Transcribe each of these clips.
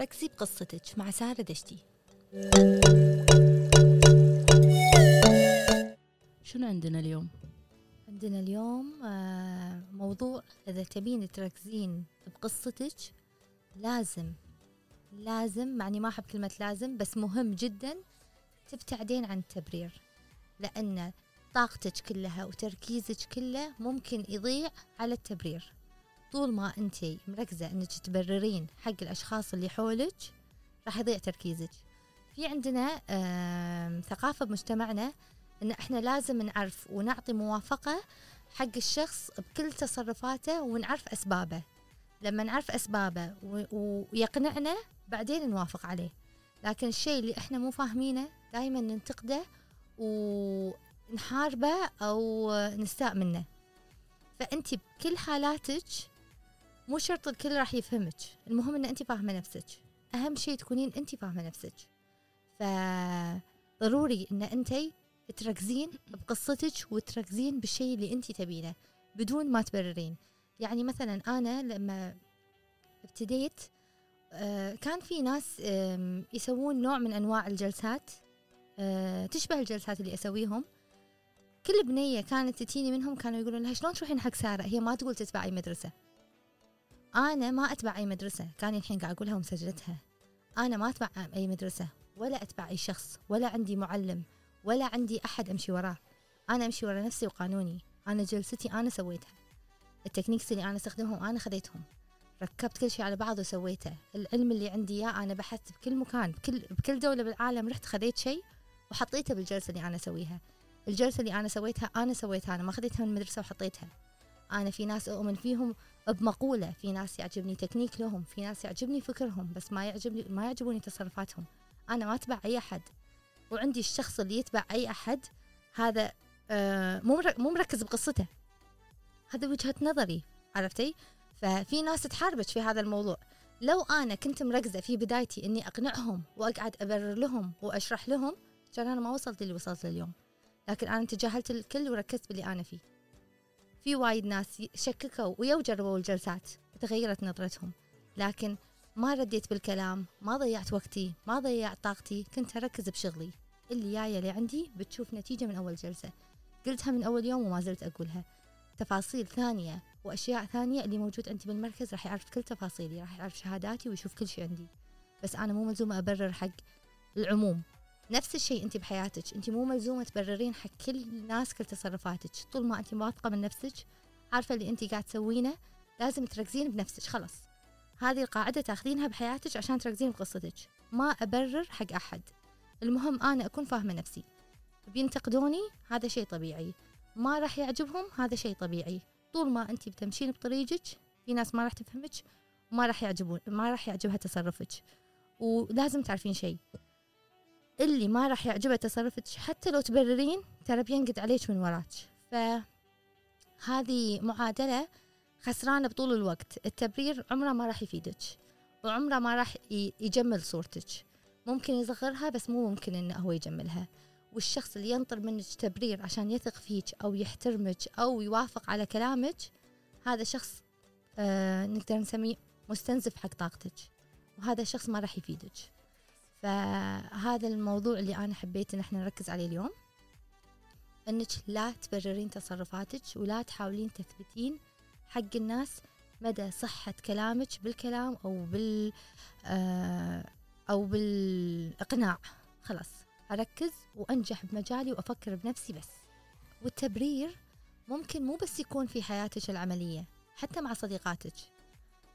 ركزي بقصتك مع سارة دشتي؟ شنو عندنا اليوم؟ عندنا اليوم آه، موضوع إذا تبين تركزين بقصتك لازم لازم معني ما أحب كلمة لازم بس مهم جدا تبتعدين عن التبرير. لأن طاقتك كلها وتركيزك كله ممكن يضيع على التبرير. طول ما أنت مركزة أنك تبررين حق الأشخاص اللي حولك راح يضيع تركيزك. في عندنا آم، ثقافة بمجتمعنا إن إحنا لازم نعرف ونعطي موافقة حق الشخص بكل تصرفاته ونعرف أسبابه. لما نعرف أسبابه ويقنعنا بعدين نوافق عليه. لكن الشيء اللي إحنا مو فاهمينه دائما ننتقده ونحاربه أو نستاء منه. فأنت بكل حالاتك مو شرط الكل راح يفهمك. المهم إن انت فاهمة نفسك. أهم شيء تكونين انت فاهمة نفسك. فضروري إن انت تركزين بقصتك وتركزين بالشيء اللي انت تبينه بدون ما تبررين. يعني مثلا أنا لما ابتديت آه، كان في ناس يسوون نوع من أنواع الجلسات آه، تشبه الجلسات اللي أسويهم. كل بنية كانت تتيني منهم كانوا يقولون لها شلون تروحين حق سارة؟ هي ما تقول تتبع أي مدرسة. أنا ما أتبع أي مدرسة كان الحين قاعد أقولها ومسجلتها. أنا ما أتبع أي مدرسة ولا أتبع أي شخص ولا عندي معلم ولا عندي أحد أمشي وراه. أنا أمشي ورا نفسي وقانوني. أنا جلستي أنا سويتها. التكنيكس اللي أنا أستخدمهم أنا خذيتهم. ركبت كل شيء على بعض وسويته. العلم اللي عندي إياه أنا بحثت بكل مكان بكل بكل دولة بالعالم رحت خذيت شيء وحطيته بالجلسة اللي أنا أسويها. الجلسة اللي أنا سويتها أنا سويتها أنا ما خذيتها من المدرسة وحطيتها. أنا في ناس أؤمن فيهم بمقولة في ناس يعجبني تكنيك لهم في ناس يعجبني فكرهم بس ما يعجبني ما يعجبوني تصرفاتهم. أنا ما أتبع أي أحد. وعندي الشخص اللي يتبع أي أحد هذا آه، مو مو مركز بقصته. هذا وجهة نظري عرفتي؟ ففي ناس تحاربك في هذا الموضوع. لو أنا كنت مركزة في بدايتي إني أقنعهم وأقعد أبرر لهم وأشرح لهم كان أنا ما وصلت اللي وصلت اليوم لكن أنا تجاهلت الكل وركزت باللي أنا فيه. في وايد ناس شككوا ويو جربوا الجلسات وتغيرت نظرتهم. لكن ما رديت بالكلام ما ضيعت وقتي ما ضيعت طاقتي كنت أركز بشغلي. اللي جاية اللي عندي بتشوف نتيجة من أول جلسة. قلتها من أول يوم وما زلت أقولها. تفاصيل ثانية وأشياء ثانية اللي موجود عندي بالمركز راح يعرف كل تفاصيلي راح يعرف شهاداتي ويشوف كل شيء عندي. بس أنا مو ملزومة أبرر حق العموم. نفس الشيء أنت بحياتك. أنت مو ملزومة تبررين حق كل الناس كل تصرفاتك. طول ما أنت واثقة من نفسك عارفة اللي أنت قاعد تسوينه لازم تركزين بنفسك. خلاص. هذه القاعدة تاخذينها بحياتك عشان تركزين بقصتك. ما أبرر حق أحد. المهم أنا أكون فاهمة نفسي. بينتقدوني؟ هذا شيء طبيعي. ما راح يعجبهم؟ هذا شيء طبيعي. طول ما أنت بتمشين بطريقك في ناس ما راح تفهمك وما راح يعجبون ما راح يعجبها تصرفك. ولازم تعرفين شيء. اللي ما راح يعجبه تصرفك حتى لو تبررين ترى بينقد عليك من وراك. فهذه معادلة خسرانة بطول الوقت. التبرير عمره ما راح يفيدك وعمره ما راح يجمل صورتك. ممكن يصغرها بس مو ممكن إنه هو يجملها. والشخص اللي ينطر منك تبرير عشان يثق فيك أو يحترمك أو يوافق على كلامك هذا شخص آه نقدر نسميه مستنزف حق طاقتك. وهذا الشخص ما راح يفيدك. فهذا الموضوع اللي أنا حبيت إن إحنا نركز عليه اليوم. إنك لا تبررين تصرفاتك ولا تحاولين تثبتين حق الناس مدى صحة كلامك بالكلام أو بال آه أو بالإقناع. خلاص أركز وأنجح بمجالي وأفكر بنفسي بس. والتبرير ممكن مو بس يكون في حياتك العملية حتى مع صديقاتك.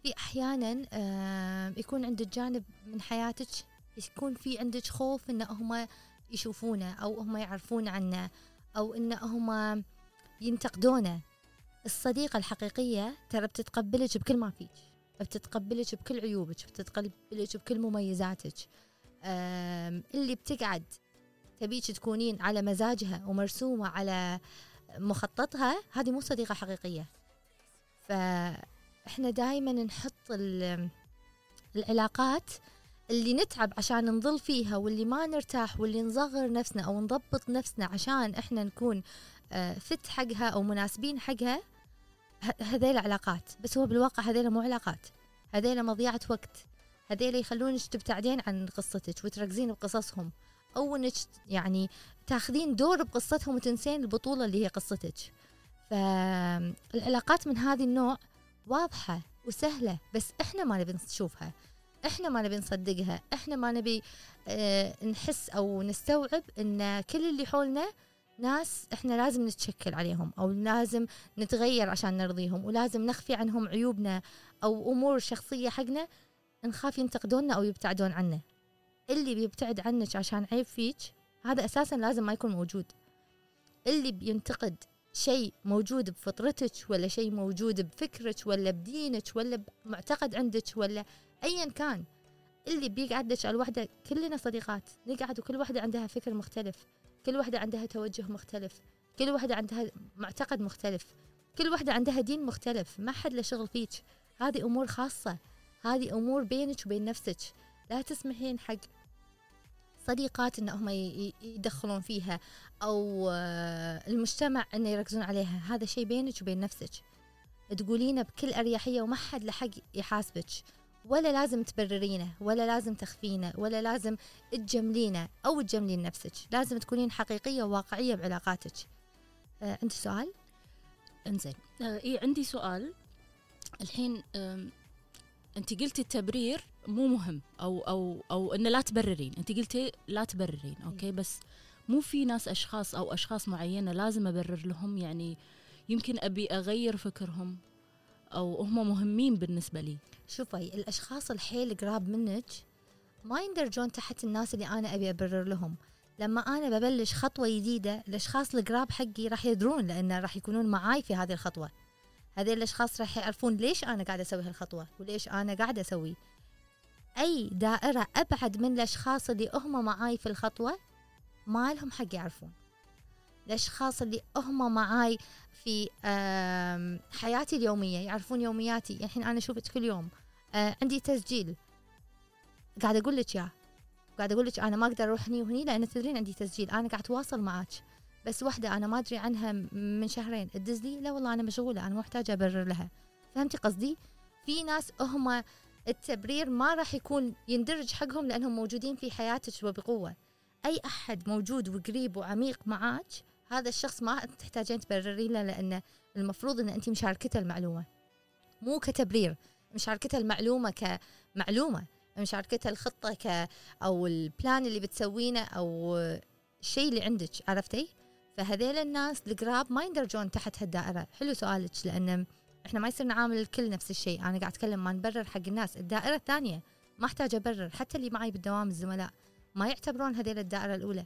في أحيانا آه يكون عندك جانب من حياتك يكون في عندك خوف إن هم يشوفونه أو هم يعرفون عنه أو إن هم ينتقدونه. الصديقة الحقيقية ترى بتتقبلك بكل ما فيك بتتقبلك بكل عيوبك بتتقبلك بكل مميزاتك. اللي بتقعد تبيك تكونين على مزاجها ومرسومة على مخططها هذه مو صديقة حقيقية. فإحنا دايما نحط ال- العلاقات اللي نتعب عشان نظل فيها واللي ما نرتاح واللي نصغر نفسنا أو نضبط نفسنا عشان إحنا نكون آه، فت حقها أو مناسبين حقها هذيل علاقات. بس هو بالواقع هذيل مو علاقات. هذيلا مضيعة وقت. هذيلا يخلونك تبتعدين عن قصتك وتركزين بقصصهم أو إنك يعني تاخذين دور بقصتهم وتنسين البطولة اللي هي قصتك. فالعلاقات من هذه النوع واضحة وسهلة بس إحنا ما نبي نشوفها. إحنا ما نبي نصدقها. إحنا ما نبي آه نحس أو نستوعب إن كل اللي حولنا ناس إحنا لازم نتشكل عليهم أو لازم نتغير عشان نرضيهم ولازم نخفي عنهم عيوبنا أو أمور شخصية حقنا نخاف ينتقدونا أو يبتعدون عنا اللي بيبتعد عنك عشان عيب فيك هذا أساسا لازم ما يكون موجود. اللي بينتقد شيء موجود بفطرتك ولا شيء موجود بفكرك ولا بدينك ولا بمعتقد عندك ولا ايا كان اللي بيقعد لك على الوحده كلنا صديقات نقعد وكل واحدة عندها فكر مختلف كل واحدة عندها توجه مختلف كل واحدة عندها معتقد مختلف كل واحدة عندها دين مختلف ما حد له شغل فيك. هذه أمور خاصة هذه أمور بينك وبين نفسك. لا تسمحين حق صديقات إن هم يدخلون فيها أو المجتمع انه يركزون عليها. هذا شيء بينك وبين نفسك. تقولينه بكل أريحية وما حد له حق يحاسبك. ولا لازم تبررينه ولا لازم تخفينه ولا لازم تجملينه أو تجملين نفسك. لازم تكونين حقيقية وواقعية بعلاقاتك. آه عندي سؤال؟ انزين. آه إيه عندي سؤال. الحين أنت قلتي التبرير مو مهم أو أو أو إنه لا تبررين. أنت قلتي لا تبررين أوكي؟ بس مو في ناس أشخاص أو أشخاص معينة لازم أبرر لهم؟ يعني يمكن أبي أغير فكرهم. أو هم مهمين بالنسبة لي. شوفي الأشخاص الحيل قراب منك ما يندرجون تحت الناس اللي أنا أبي أبرر لهم. لما أنا ببلش خطوة جديدة الأشخاص القراب حقي راح يدرون لأن راح يكونون معاي في هذه الخطوة. هذول الأشخاص راح يعرفون ليش أنا قاعدة أسوي هالخطوة وليش أنا قاعدة أسوي. أي دائرة أبعد من الأشخاص اللي هم معاي في الخطوة ما لهم حق يعرفون. الأشخاص اللي هم معاي في حياتي اليومية يعرفون يومياتي. الحين أنا اشوفك كل يوم آه، عندي تسجيل. قاعدة أقول لك اياه قاعدة أقول لك أنا ما أقدر أروح هني وهني لأن تدرين عندي تسجيل. أنا قاعد أتواصل معك بس واحدة أنا ما أدري عنها من شهرين. تدز لي؟ لا والله أنا مشغولة أنا محتاجة أبرر لها. فهمتي قصدي؟ في ناس هم التبرير ما راح يكون يندرج حقهم لأنهم موجودين في حياتك وبقوة. أي أحد موجود وقريب وعميق معاك هذا الشخص ما تحتاجين تبرري له لأنه المفروض أن أنت مشاركته المعلومة. مو كتبرير مشاركته المعلومة كمعلومة. مشاركته الخطة ك أو البلان اللي بتسوينه أو الشيء اللي عندك عرفتي؟ فهذيل الناس القراب ما يندرجون تحت هالدائرة. حلو سؤالك لأن إحنا ما يصير نعامل الكل نفس الشيء. أنا قاعد أتكلم ما نبرر حق الناس. الدائرة الثانية ما أحتاج أبرر. حتى اللي معي بالدوام الزملاء ما يعتبرون هذيل الدائرة الأولى.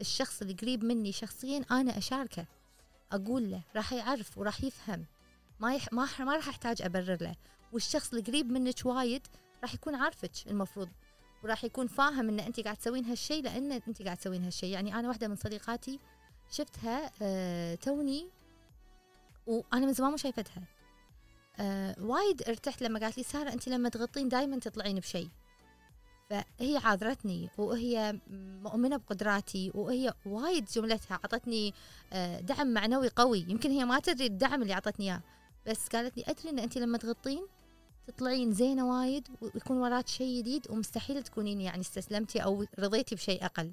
الشخص اللي قريب مني شخصيا أنا أشاركه أقول له راح يعرف وراح يفهم. ما يح... ما ما راح أحتاج أبرر له. والشخص اللي قريب منك وايد راح يكون عارفك المفروض وراح يكون فاهم إن أنت قاعد تسوين هالشيء لأن أنت قاعد تسوين هالشيء يعني أنا واحدة من صديقاتي شفتها آه توني وأنا من زمان مو شايفتها. آه وايد ارتحت لما قالت لي سارة أنت لما تغطين دائما تطلعين بشيء فهي عاذرتني وهي مؤمنة بقدراتي وهي وايد جملتها عطتني آه دعم معنوي قوي. يمكن هي ما تدري الدعم اللي عطتني إياه بس قالت لي أدري إن انت لما تغطين تطلعين زينة وايد ويكون وراك شيء جديد ومستحيل تكونين يعني استسلمتي أو رضيتي بشيء أقل.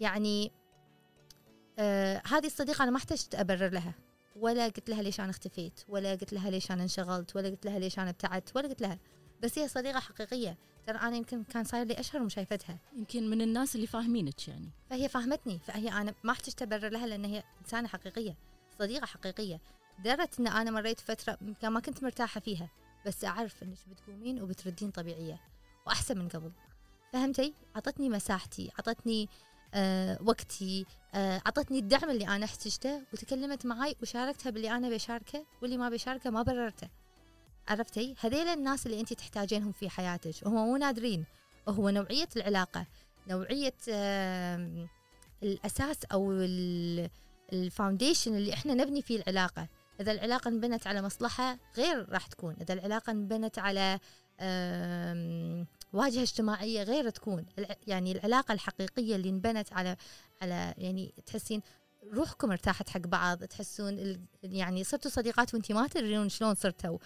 يعني آه هذه الصديقة أنا ما احتجت أبرر لها. ولا قلت لها ليش أنا اختفيت ولا قلت لها ليش أنا انشغلت ولا قلت لها ليش أنا ابتعدت ولا قلت لها. بس هي صديقة حقيقية. ترى أنا يمكن كان صاير لي أشهر ومشايفتها يمكن من الناس اللي فاهمينك يعني. فهي فاهمتني فهي أنا ما احتجت أبرر لها لأن هي إنسانة حقيقية صديقة حقيقية. درت إن أنا مريت فترة ما كنت مرتاحة فيها بس أعرف إنك بتقومين وبتردين طبيعية وأحسن من قبل. فهمتي؟ عطتني مساحتي عطتني آه وقتي آه عطتني الدعم اللي أنا احتجته وتكلمت معي وشاركتها باللي أنا بشاركه واللي ما بشاركه ما بررته. عرفتي؟ هذيل الناس اللي انت تحتاجينهم في حياتك وهم مو نادرين. وهو نوعية العلاقة نوعية الأساس أو الفاونديشن اللي إحنا نبني فيه العلاقة. إذا العلاقة انبنت على مصلحة غير راح تكون. إذا العلاقة انبنت على واجهة اجتماعية غير تكون. يعني العلاقة الحقيقية اللي انبنت على على يعني تحسين روحكم ارتاحت حق بعض تحسون يعني صرتوا صديقات وانتي ما تدرون شلون صرتوا.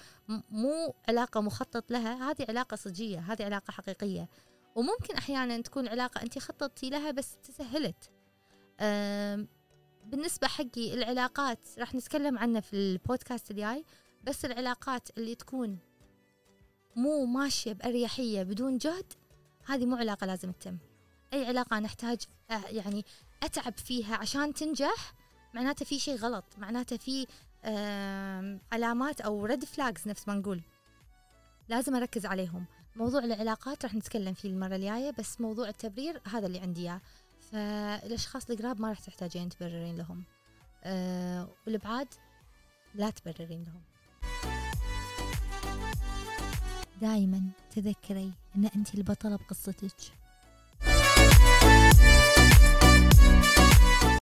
مو علاقة مخطط لها هذه علاقة صجية هذه علاقة حقيقية. وممكن أحيانا تكون علاقة أنت خططتي لها بس تسهلت. أم، بالنسبة حقي العلاقات راح نتكلم عنها في البودكاست الجاي بس العلاقات اللي تكون مو ماشية بأريحية بدون جهد هذه مو علاقة لازم تتم. أي علاقة نحتاج آه، يعني أتعب فيها عشان تنجح معناته في شيء غلط معناته في علامات أو ريد فلاجز نفس ما نقول. لازم أركز عليهم. موضوع العلاقات راح نتكلم فيه المرة الجاية بس موضوع التبرير هذا اللي عندي إياه. فالأشخاص القراب ما راح تحتاجين تبررين لهم. أه والبعاد لا تبررين لهم. دائما تذكري إن انت البطلة بقصتك.